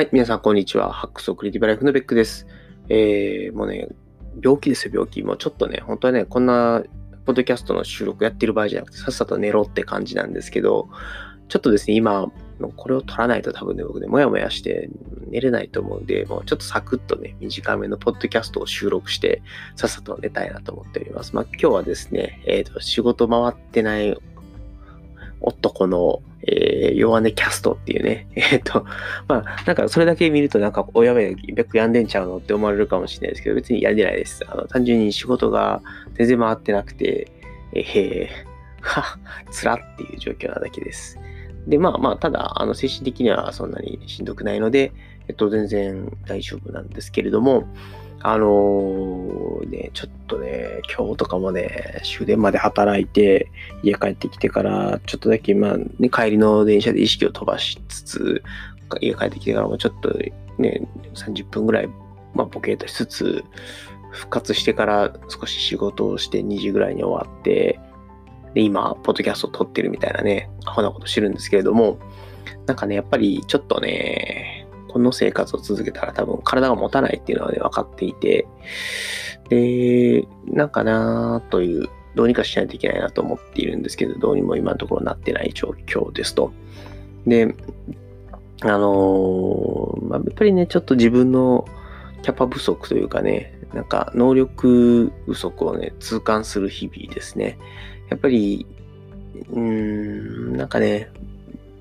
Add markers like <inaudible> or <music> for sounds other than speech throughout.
はい、皆さん、こんにちは。ハックスオクリティブライフのベックです。えー、もうね、病気ですよ、病気。もうちょっとね、本当はね、こんな、ポッドキャストの収録やってる場合じゃなくて、さっさと寝ろって感じなんですけど、ちょっとですね、今、これを撮らないと多分ね、僕ね、もやもやして寝れないと思うんで、もうちょっとサクッとね、短めのポッドキャストを収録して、さっさと寝たいなと思っております。まあ、今日はですね、えっ、ー、と、仕事回ってない男の、えー、弱音キャストっていうね。<laughs> えっ、と、まあ、なんかそれだけ見るとなんか、おやべえ、ベック病んでんちゃうのって思われるかもしれないですけど、別に病んでないです。あの、単純に仕事が全然回ってなくて、えへー、は、つらっていう状況なだけです。で、まあまあ、ただ、あの、精神的にはそんなにしんどくないので、えっと、全然大丈夫なんですけれども、あのー、ね、ちょっとね、今日とかもね、終電まで働いて、家帰ってきてから、ちょっとだけ、まあ、ね、帰りの電車で意識を飛ばしつつ、家帰ってきてからもちょっとね、30分ぐらい、まあ、ボケーとしつつ、復活してから少し仕事をして2時ぐらいに終わって、で、今、ポッドキャストを撮ってるみたいなね、アホなことしてるんですけれども、なんかね、やっぱりちょっとね、この生活を続けたら多分体が持たないっていうのはね、分かっていて、で、なんかなという、どうにかしないといけないなと思っているんですけど、どうにも今のところなってない状況ですと。で、あのー、ま、やっぱりね、ちょっと自分のキャパ不足というかね、なんか能力不足をね、痛感する日々ですね。やっぱり、うーん、なんかね、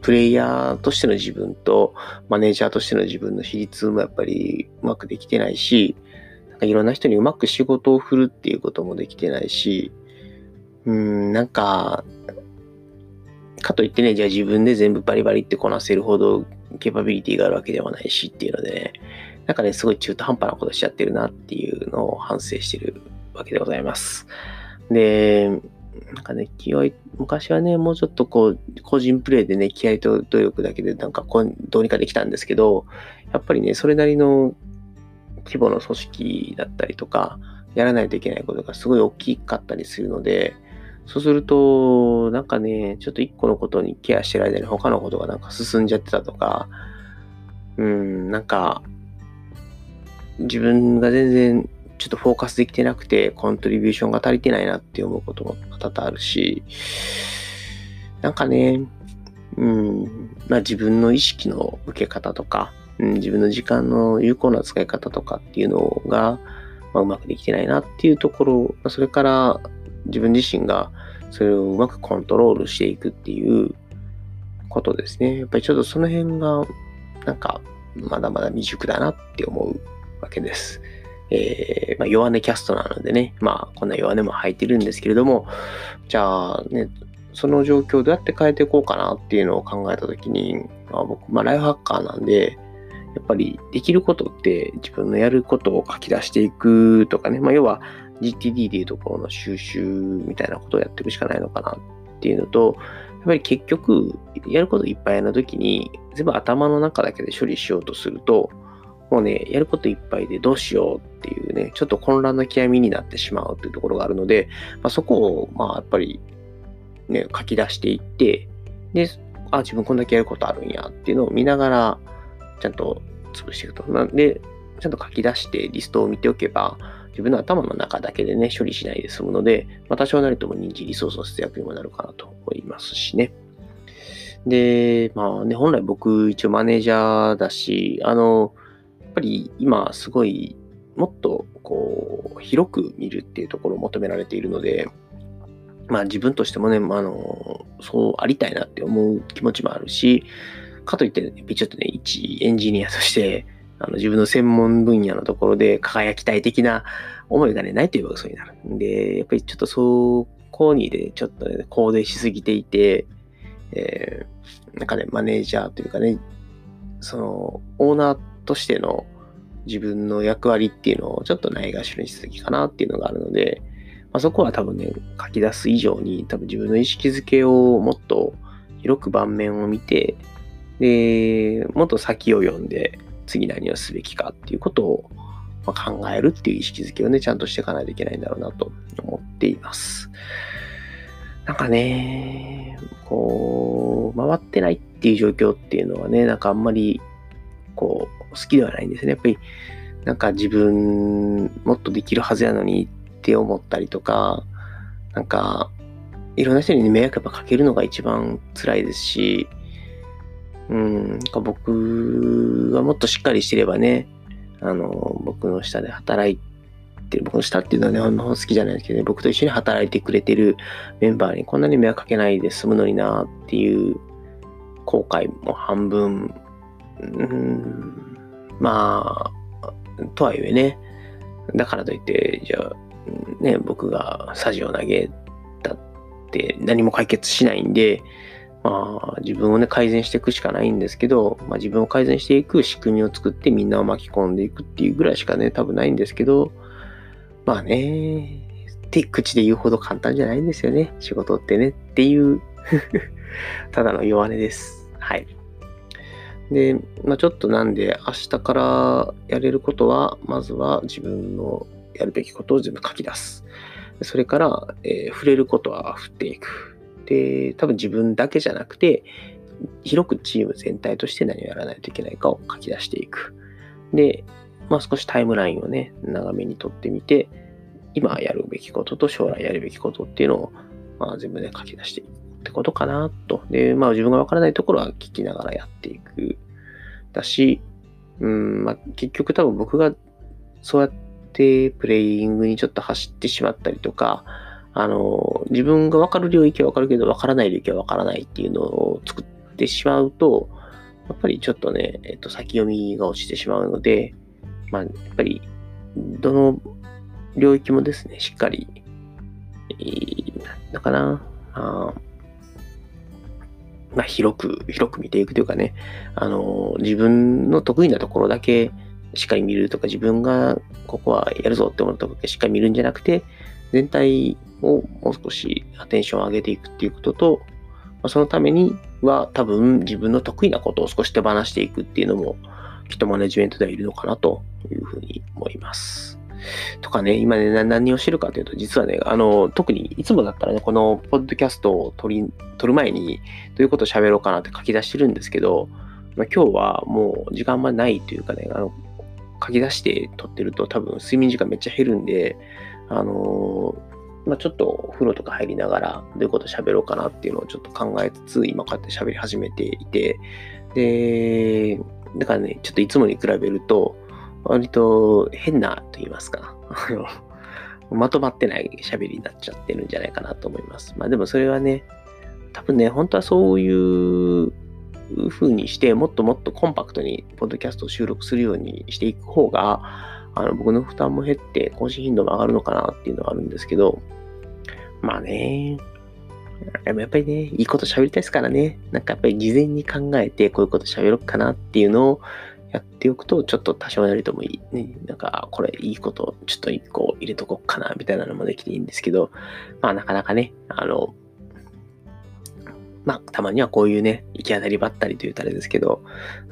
プレイヤーとしての自分とマネージャーとしての自分の比率もやっぱりうまくできてないし、なんかいろんな人にうまく仕事を振るっていうこともできてないし、うん、なんか、かといってね、じゃあ自分で全部バリバリってこなせるほどケーパビリティがあるわけではないしっていうのでね、なんかね、すごい中途半端なことしちゃってるなっていうのを反省してるわけでございます。で、なんかね、気合、昔はね、もうちょっとこう、個人プレイでね、気合と努力だけでなんかこう、どうにかできたんですけど、やっぱりね、それなりの規模の組織だったりとか、やらないといけないことがすごい大きかったりするので、そうすると、なんかね、ちょっと一個のことにケアしてる間に他のことがなんか進んじゃってたとか、うん、なんか、自分が全然ちょっとフォーカスできてなくて、コントリビューションが足りてないなって思うことも多々あるし、なんかね、うん、まあ自分の意識の受け方とか、うん、自分の時間の有効な使い方とかっていうのが、まあ、うまくできてないなっていうところ、それから自分自身がそれをうまくコントロールしていくっていうことですね。やっぱりちょっとその辺が、なんか、まだまだ未熟だなって思うわけです。えー、まあ、弱音キャストなのでね、まあ、こんな弱音も入ってるんですけれども、じゃあね、その状況をどうやって変えていこうかなっていうのを考えたときに、まあ、僕、まあ、ライフハッカーなんで、やっぱりできることって自分のやることを書き出していくとかね、まあ、要は GTD でいうところの収集みたいなことをやっていくしかないのかなっていうのと、やっぱり結局、やることいっぱいの時に、全部頭の中だけで処理しようとすると、もうね、やることいっぱいでどうしようっていうね、ちょっと混乱の極みになってしまうっていうところがあるので、まあ、そこを、まあ、やっぱり、ね、書き出していって、で、あ、自分こんだけやることあるんやっていうのを見ながら、ちゃんと潰していくと。なんで、ちゃんと書き出してリストを見ておけば、自分の頭の中だけでね、処理しないで済むので、まあ、多少なりとも認知リソースの節約にもなるかなと思いますしね。で、まあね、本来僕一応マネージャーだし、あの、っぱり今すごいもっとこう広く見るっていうところを求められているので、まあ自分としてもね、まあ、のそうありたいなって思う気持ちもあるし、かといって、ね、ちょっとね、一エンジニアとして、あの自分の専門分野のところで輝きたい的な思いがね、ないというば嘘になる。んで、やっぱりちょっとそこにね、ちょっとね、高齢しすぎていて、えー、なんかね、マネージャーというかね、その、オーナーとしての自分の役割っていうのをちょっとないがしろにしすぎかなっていうのがあるので、まあ、そこは多分ね、書き出す以上に多分自分の意識づけをもっと広く盤面を見て、で、もっと先を読んで次何をすべきかっていうことをま考えるっていう意識づけをね、ちゃんとしていかないといけないんだろうなと思っています。なんかね、こう、回ってないっていう状況っていうのはね、なんかあんまりこう、好きではないんですね。やっぱり、なんか自分、もっとできるはずやのにって思ったりとか、なんか、いろんな人に迷惑やっぱかけるのが一番辛いですし、うん、なん僕がもっとしっかりしてればね、あの、僕の下で働いてる、僕の下っていうのはね、あんま好きじゃないですけどね、僕と一緒に働いてくれてるメンバーにこんなに迷惑かけないで済むのになっていう後悔も半分、うん、まあ、とはいえね、だからといって、じゃあ、ね、僕がサジを投げたって何も解決しないんで、まあ、自分をね、改善していくしかないんですけど、まあ、自分を改善していく仕組みを作ってみんなを巻き込んでいくっていうぐらいしかね、多分ないんですけど、まあね、って口で言うほど簡単じゃないんですよね、仕事ってねっていうただの弱音です。はい。で、まあ、ちょっとなんで、明日からやれることは、まずは自分のやるべきことを全部書き出す。それから、えー、触れることは振っていく。で、多分自分だけじゃなくて、広くチーム全体として何をやらないといけないかを書き出していく。で、まあ少しタイムラインをね、長めにとってみて、今やるべきことと将来やるべきことっていうのを、まあ全部ね、書き出していくってことかなと。で、まあ自分がわからないところは聞きながらやっていく。だし、うん、まあ結局多分僕がそうやってプレイングにちょっと走ってしまったりとか、あの、自分が分かる領域は分かるけど、分からない領域は分からないっていうのを作ってしまうと、やっぱりちょっとね、えっと、先読みが落ちてしまうので、まあ、やっぱり、どの領域もですね、しっかり、えー、なんだかな、あまあ、広く、広く見ていくというかね、あの、自分の得意なところだけしっかり見るとか、自分がここはやるぞって思ったところだけしっかり見るんじゃなくて、全体をもう少しアテンションを上げていくっていうことと、まあそのためには多分自分の得意なことを少し手放していくっていうのもきっとマネジメントではいるのかなというふうに思います。とかね、今ね、何をしてるかというと、実はね、あの、特にいつもだったらね、このポッドキャストを撮り、撮る前にどういうことを喋ろうかなって書き出してるんですけど、まあ、今日はもう時間はないというかね、あの、書き出して撮ってると多分睡眠時間めっちゃ減るんで、あのまあ、ちょっとお風呂とか入りながらどういうこと喋ろうかなっていうのをちょっと考えつつ、今こうやって喋り始めていて、で、だからね、ちょっといつもに比べると、割と変なと言いますか、あ <laughs> のまとまってない喋りになっちゃってるんじゃないかなと思います。まあでもそれはね、多分ね、本当はそういう風にして、もっともっとコンパクトにポッドキャストを収録するようにしていく方が、あの僕の負担も減って更新頻度も上がるのかなっていうのがあるんですけど、まあね、でもやっぱりね、いいこと喋りたいですからね、なんかやっぱり事前に考えてこういうこと喋ろうかなっていうのをやっておくと、ちょっと多少なりともいい、ね、なんかこれいいことちょっと一個入れとこうかなみたいなのもできていいんですけど、まあなかなかね、あの、まあ、たまにはこういうね、行き当たりばったりと言うとあれですけど、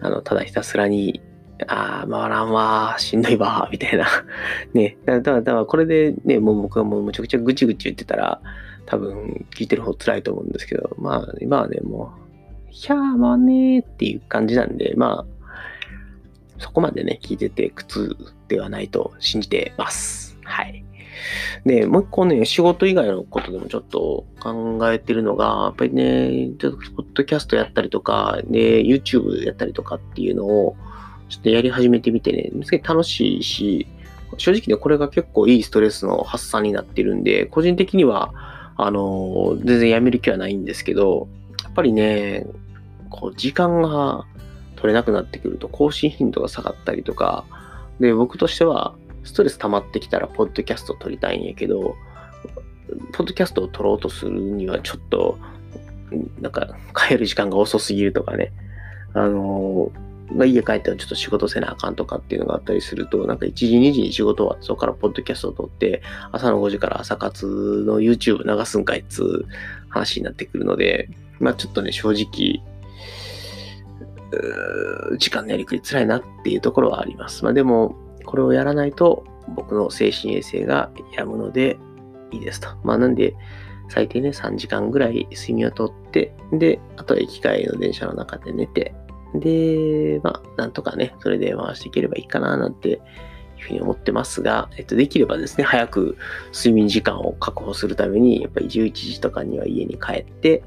あの、ただひたすらにああ、回らんわ、しんどいわ、みたいな。<laughs> ね。だから、だからこれでね、もう僕はもうむちゃくちゃぐちぐち言ってたら、多分聞いてる方辛いと思うんですけど、まあ、今はね、もう、ひゃー、回んねーっていう感じなんで、まあ、そこまでね、聞いてて苦痛ではないと信じてます。はい。で、もう一個ね、仕事以外のことでもちょっと考えてるのが、やっぱりね、ちょっとポッドキャストやったりとか、で、YouTube やったりとかっていうのを、ちょっとやり始めてみてね、すげえ楽しいし、正直ね、これが結構いいストレスの発散になってるんで、個人的には、あの全然やめる気はないんですけど、やっぱりね、こう、時間が取れなくなってくると、更新頻度が下がったりとか、で、僕としては、ストレス溜まってきたら、ポッドキャスト撮りたいんやけど、ポッドキャストを撮ろうとするには、ちょっと、なんか、帰る時間が遅すぎるとかね、あのまあ、家帰ったらちょっと仕事せなあかんとかっていうのがあったりすると、なんか1時、2時に仕事終わって、そこからポッドキャストを撮って、朝の5時から朝活の YouTube 流すんかいっつう話になってくるので、まあちょっとね、正直、時間のやりくり辛いなっていうところはあります。まあでも、これをやらないと僕の精神衛生が病むのでいいですと。まあなんで、最低ね、3時間ぐらい睡眠をとって、で、あとは行き帰りの電車の中で寝て、で、まあ、なんとかね、それで回していければいいかな、なんていうふうに思ってますが、えっと、できればですね、早く睡眠時間を確保するために、やっぱり11時とかには家に帰って、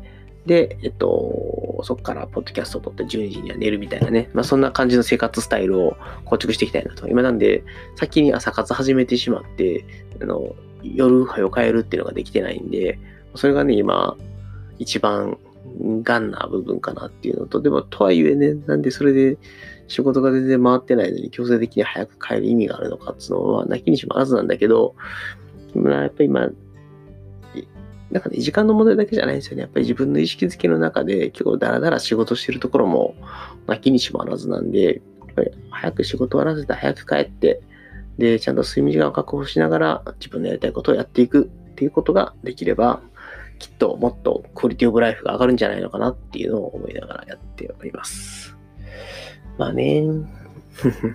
で、えっと、そこからポッドキャストを撮って12時には寝るみたいなね、まあそんな感じの生活スタイルを構築していきたいなと。今なんで、先に朝活始めてしまって、あの、夜早く帰るっていうのができてないんで、それがね、今、一番ガンな部分かなっていうのと、でも、とはいえね、なんでそれで仕事が全然回ってないのに強制的に早く帰る意味があるのかっていうのは、なきにしもあらずなんだけど、まあやっぱり今、なんかね、時間の問題だけじゃないんですよね。やっぱり自分の意識づけの中で結構ダラダラ仕事してるところもなきにしもあらずなんで、早く仕事終わらせて早く帰って、で、ちゃんと睡眠時間を確保しながら自分のやりたいことをやっていくっていうことができれば、きっともっとクオリティオブライフが上がるんじゃないのかなっていうのを思いながらやっております。まあね、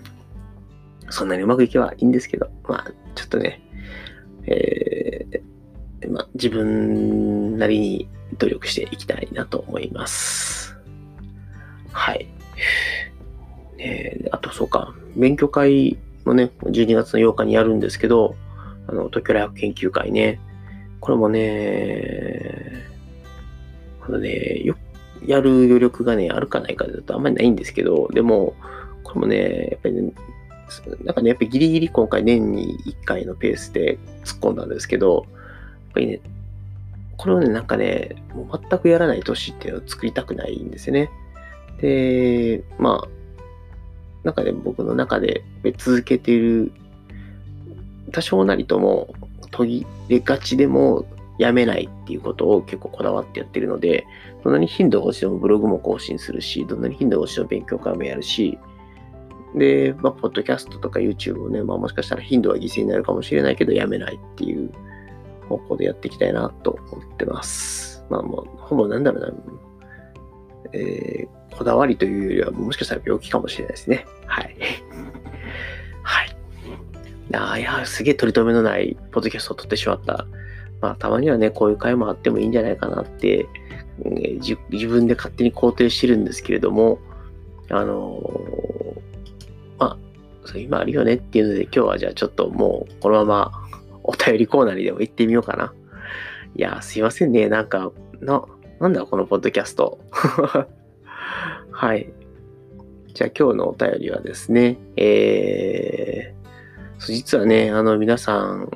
<laughs> そんなにうまくいけばいいんですけど、まあちょっとね、えーまあ、自分なりに努力していきたいなと思います。はい。ねあと、そうか、勉強会もね、12月の8日にやるんですけど、あの、東京大学研究会ね、これもね、このね、よやる余力がね、あるかないかだとあんまりないんですけど、でも、これもね、やっぱりね、なんかね、やっぱりギリギリ今回年に1回のペースで突っ込んだんですけど、ぱりね、これをね、なんかね、もう全くやらない年っていうのを作りたくないんですよね。で、まあ、なんかね、僕の中で続けている、多少なりとも途切れがちでもやめないっていうことを結構こだわってやってるので、どんなに頻度が落ちてもブログも更新するし、どんなに頻度が落ちても勉強会もやるし、で、まあ、ポッドキャストとか YouTube をね、まあ、もしかしたら頻度は犠牲になるかもしれないけど、やめないっていう方向でやっていきたいなと思ってます。まあもう、ほぼなんだろうな、えー、こだわりというよりは、もしかしたら病気かもしれないですね。はい。<laughs> はい。ああ、いや、すげえ取り留めのないポッドキャストを撮ってしまった。まあ、たまにはね、こういう会もあってもいいんじゃないかなって、えー、自分で勝手に肯定してるんですけれども、あのー、まあ、それ今あるよねっていうので、今日はじゃあちょっともうこのままお便りコーナーにでも行ってみようかな。いや、すいませんね。なんか、な、なんだこのポッドキャスト。<laughs> はい。じゃあ今日のお便りはですね、えー、実はね、あの皆さん、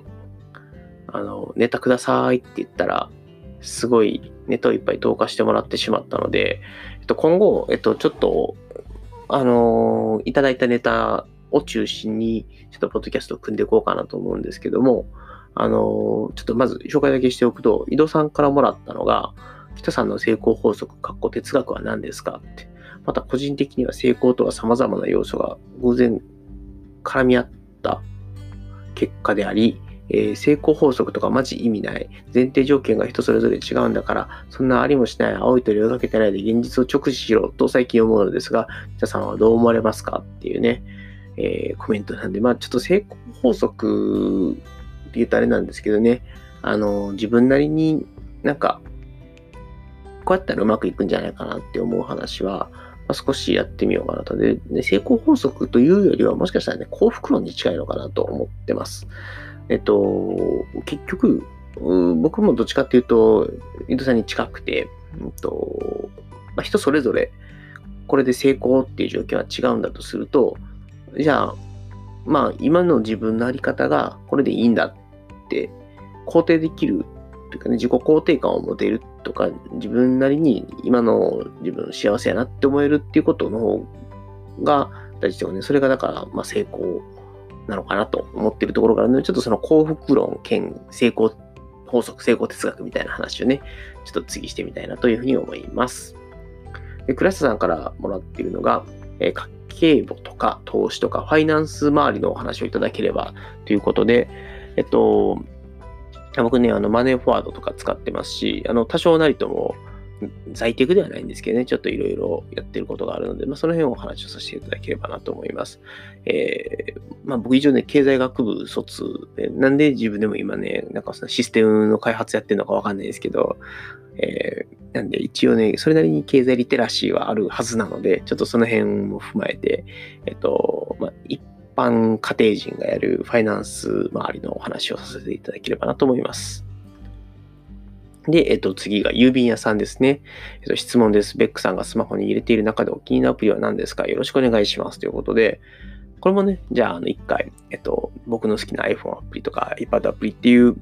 あの、ネタくださいって言ったら、すごいネタをいっぱい投下してもらってしまったので、えっと、今後、えっと、ちょっと、あのいただいたネタを中心に、ちょっとポッドキャストを組んでいこうかなと思うんですけども、あの、ちょっとまず紹介だけしておくと、井戸さんからもらったのが、北さんの成功法則、かっこ哲学は何ですかって。また個人的には成功とは様々な要素が偶然絡み合った結果であり、えー、成功法則とかマジ意味ない。前提条件が人それぞれ違うんだから、そんなありもしない青い鳥をかけてないで現実を直視しろと最近思うのですが、北さんはどう思われますかっていうね、えー、コメントなんで、まあちょっと成功法則って言うとあれなんですけどね、あの、自分なりになんか、こうやったらうまくいくんじゃないかなって思う話は、まあ、少しやってみようかなと。で、で成功法則というよりは、もしかしたらね、幸福論に近いのかなと思ってます。えっと、結局、僕もどっちかっていうと、井戸さんに近くて、えっとまあ、人それぞれ、これで成功っていう状況は違うんだとすると、じゃあ、まあ、今の自分のあり方がこれでいいんだって肯定できるというかね、自己肯定感を持てるとか、自分なりに今の自分幸せやなって思えるっていうことの方が大事というかね、それがだから、まあ、成功なのかなと思ってるところがあるので、ちょっとその幸福論兼成功法則、成功哲学みたいな話をね、ちょっと次してみたいなというふうに思います。で、クラスさんからもらっているのが、えー、警簿とか投資とかファイナンス周りのお話をいただければということで、えっと、僕ね、あの、マネーフォワードとか使ってますし、あの、多少なりとも、在宅ではないんですけどね、ちょっといろいろやってることがあるので、まあ、その辺をお話をさせていただければなと思います。えー、まあ、僕以上ね、経済学部卒で、なんで自分でも今ね、なんかそのシステムの開発やってるのかわかんないですけど、えー、なんで一応ね、それなりに経済リテラシーはあるはずなので、ちょっとその辺も踏まえて、えっと、まあ、一般家庭人がやるファイナンス周りのお話をさせていただければなと思います。で、えっと、次が郵便屋さんですね。えっと、質問です。ベックさんがスマホに入れている中でお気に入りのアプリは何ですか？よろしくお願いします。ということで、これもね、じゃあ、あの、一回、えっと、僕の好きな iPhone アプリとか iPad アプリっていう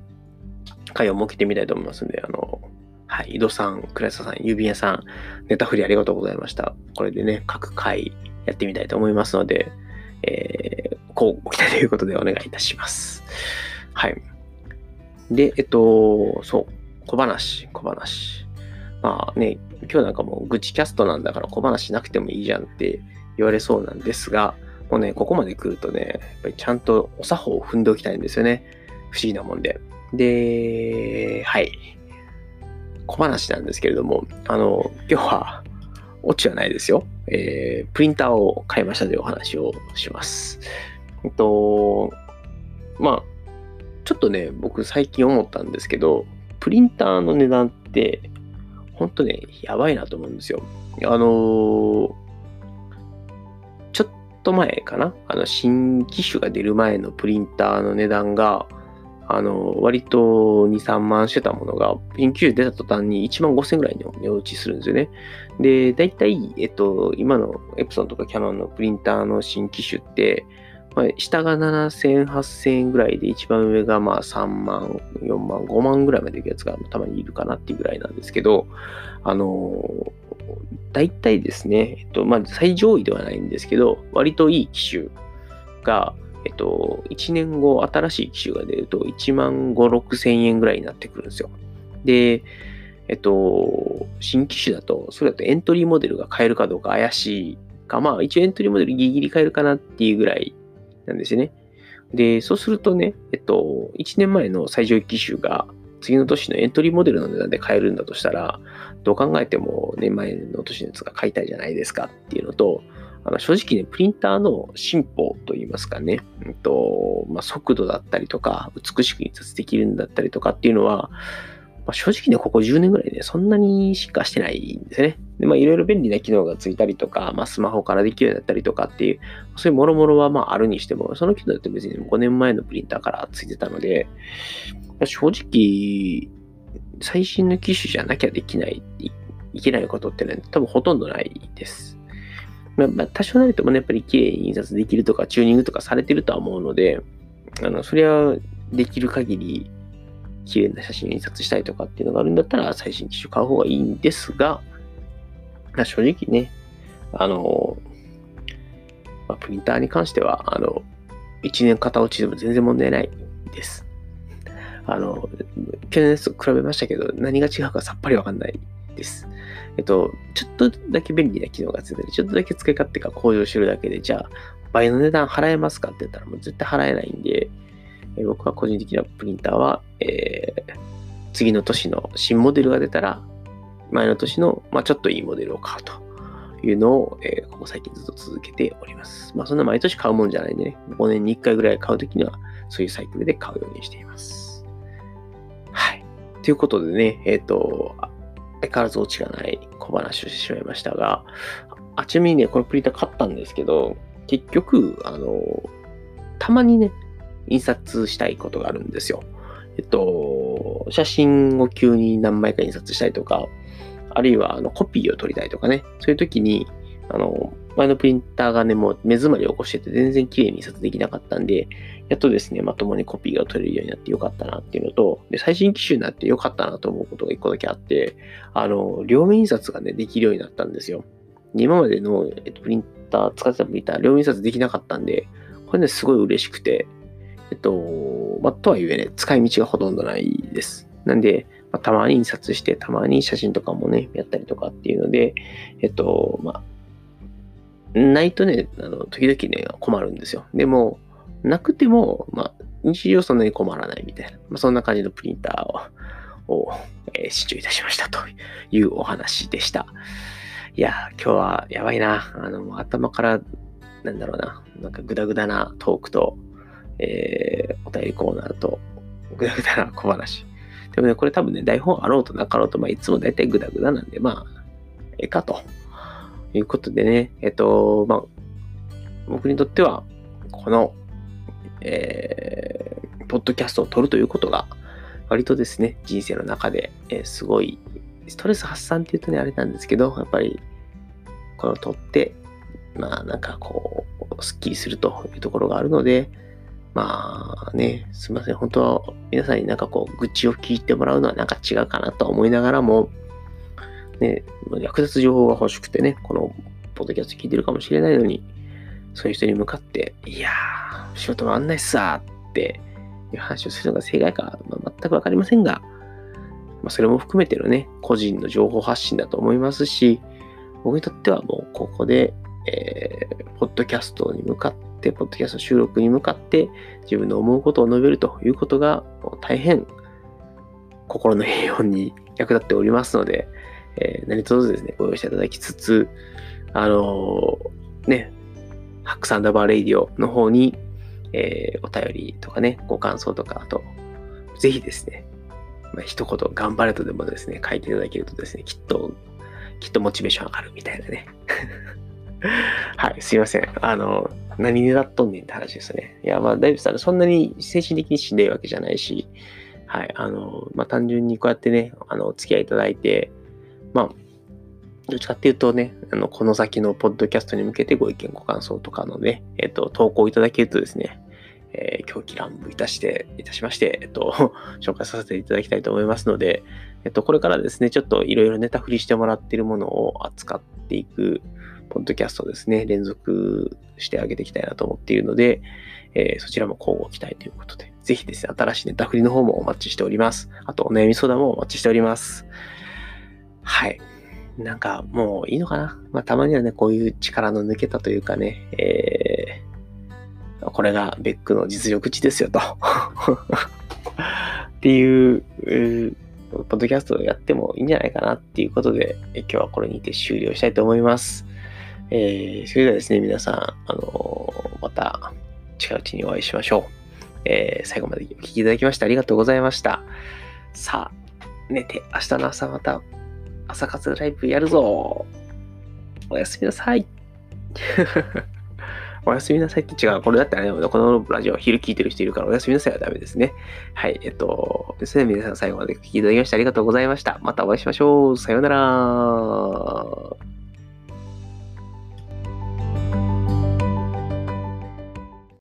回を設けてみたいと思いますんで、あの、はい、井戸さん、倉下さん、郵便屋さん、ネタフリありがとうございました。これでね、各回やってみたいと思いますので、えー、こうご期待ということでお願いいたします。はい。で、えっと、そう、小話、小話。まあね、今日なんかもう愚痴キャストなんだから小話なくてもいいじゃんって言われそうなんですが、もうね、ここまで来るとね、やっぱりちゃんとお作法を踏んでおきたいんですよね。不思議なもんで。で、はい。小話なんですけれども、あの、今日は、オチはないですよ。えー、プリンターを買いましたというお話をします。えっと、まあ、ちょっとね、僕最近思ったんですけど、プリンターの値段って、ほんとね、やばいなと思うんですよ。あのー、ちょっと前かな？あの、新機種が出る前のプリンターの値段が、あの、割と2、3万してたものが、緊急出た途端に1万5千ぐらいの値打ちするんですよね。で、大体、えっと、今のエプソンとかキャノンのプリンターの新機種って、まあ、下が7000、8000円ぐらいで、一番上がまあ3万、4万、5万ぐらいまでいくやつがたまにいるかなっていうぐらいなんですけど、あの大体ですね、えっと、まあ、最上位ではないんですけど、割といい機種が、えっと、1年後、新しい機種が出ると、1万5、6千円ぐらいになってくるんですよ。で、えっと、新機種だと、それだとエントリーモデルが買えるかどうか怪しいか、まあ一応エントリーモデルギリギリ買えるかなっていうぐらいなんですね。で、そうするとね、えっと、1年前の最上位機種が次の年のエントリーモデルの値段で買えるんだとしたら、どう考えても年前の年のやつが買いたいじゃないですかっていうのと、あの正直ね、プリンターの進歩といいますかね、うんとまあ、速度だったりとか、美しく印刷できるんだったりとかっていうのは、まあ、正直ね、ここ10年ぐらいね、そんなに進化してないんですね。で、まあ、いろいろ便利な機能がついたりとか、まあ、スマホからできるようになったりとかっていう、そういうもろもろはまああるにしても、その機能って別に5年前のプリンターからついてたので、正直、最新の機種じゃなきゃできない、いけないことってね、多分ほとんどないです。まあ、まあ、多少なりともね、やっぱり綺麗に印刷できるとか、チューニングとかされてるとは思うので、あの、それはできる限り、綺麗な写真を印刷したいとかっていうのがあるんだったら、最新機種買う方がいいんですが、正直ね、あの、まあ、プリンターに関しては、あの、1年型落ちでも全然問題ないです。あの、去年と比べましたけど、何が違うかさっぱりわかんないです。えっと、ちょっとだけ便利な機能がついてて、ちょっとだけ使い勝手が向上してるだけで、じゃあ、倍の値段払えますかって言ったら、もう絶対払えないんで、え僕は個人的なプリンターは、えー、次の年の新モデルが出たら、前の年の、まあ、ちょっといいモデルを買うというのを、えー、ここ最近ずっと続けております。まあ、そんな毎年買うもんじゃないんでね、5年に1回ぐらい買うときには、そういうサイクルで買うようにしています。はい。ということでね、えっ、ー、と、相変わらず落ちがない小話をしてしまいましたが、あ、ちなみにね、このプリンター買ったんですけど、結局、あの、たまにね、印刷したいことがあるんですよ。えっと、写真を急に何枚か印刷したりとか、あるいはあのコピーを取りたいとかね、そういう時に、あの、前のプリンターがね、もう目詰まりを起こしてて全然綺麗に印刷できなかったんで、やっとですね、まともにコピーが取れるようになってよかったなっていうのと、で、最新機種になってよかったなと思うことが一個だけあって、あの、両面印刷がね、できるようになったんですよ。今までの、えっと、プリンター、使ってたプリンター、両面印刷できなかったんで、これね、すごい嬉しくて、えっと、まあ、とはいえね、使い道がほとんどないです。なんで、まあ、たまに印刷して、たまに写真とかもね、やったりとかっていうので、えっと、まあ、ないとね、あの、時々ね、困るんですよ。でも、なくても、まあ、日常そんなに困らないみたいな、まあ、そんな感じのプリンターをを、えー、視聴いたしましたというお話でした。いや、今日はやばいな。あの、頭から、なんだろうな、なんかグダグダなトークと、えー、お便りコーナーと、グダグダな小話。でもね、これ多分ね、台本あろうとなかろうと、まあ、いつも大体グダグダなんで、まあ、ええかと。いうことでね、えっと、まあ、僕にとっては、この、えー、ポッドキャストを撮るということが、割とですね、人生の中で、えー、すごい、ストレス発散って言うとね、あれなんですけど、やっぱり、この撮って、まあ、なんかこう、スッキリするというところがあるので、まあね、すみません。本当は皆さんになんかこう、愚痴を聞いてもらうのはなんか違うかなと思いながらも、ね、役立つ情報が欲しくてね、このポッドキャスト聞いてるかもしれないのに、そういう人に向かって、いやー、仕事回んないっすさっていう話をするのが正解か、まあ、全くわかりませんが、まあ、それも含めてのね、個人の情報発信だと思いますし、僕にとってはもうここで、えー、ポッドキャストに向かって、ポッドキャスト収録に向かって自分の思うことを述べるということが大変心の平穏に役立っておりますので、えー、何卒ですね、ご容赦いただきつつ、あのー、ね、ハックサンダーバーレイディオの方に、えー、お便りとかね、ご感想とか、あと、ぜひですね、まあ、一言頑張れとでもですね、書いていただけるとですね、きっと、きっとモチベーション上がるみたいなね。<laughs> はい、すいません。あの、何になっとんねんって話ですね。いや、まあ、大丈夫さん、そんなに精神的にしんどいわけじゃないし、はい、あの、まあ、単純にこうやってね、あの、お付き合いいただいて、まあ、どっちかっていうとね、あの、この先のポッドキャストに向けてご意見、ご感想とかのね、えっと、投稿いただけるとですね、えー、狂気乱舞いたして、いたしまして、えっと、<laughs> 紹介させていただきたいと思いますので、えっと、これからですね、ちょっといろいろネタ振りしてもらっているものを扱っていく、ポッドキャストですね、連続してあげていきたいなと思っているので、えー、そちらも交互期待ということで、ぜひですね、新しいネタ振りの方もお待ちしております。あと、お悩み相談もお待ちしております。はい。なんか、もういいのかな？まあ、たまにはね、こういう力の抜けたというかね、えー、これがベックの実力値ですよと <laughs> っていう、ポッドキャストをやってもいいんじゃないかなっていうことで、今日はこれにて終了したいと思います。えー、それではですね、皆さん、あのー、また近いうちにお会いしましょう。えー、最後までお聴きいただきましてありがとうございました。さあ、寝て、明日の朝また朝活ライブやるぞおやすみなさい <laughs> おやすみなさいって違う。これだったらね、このラジオ昼聞いてる人いるからおやすみなさいはダメですね。はい。えっと、ですね、皆さん最後までお聞きいただきましてありがとうございました。またお会いしましょう。さようなら。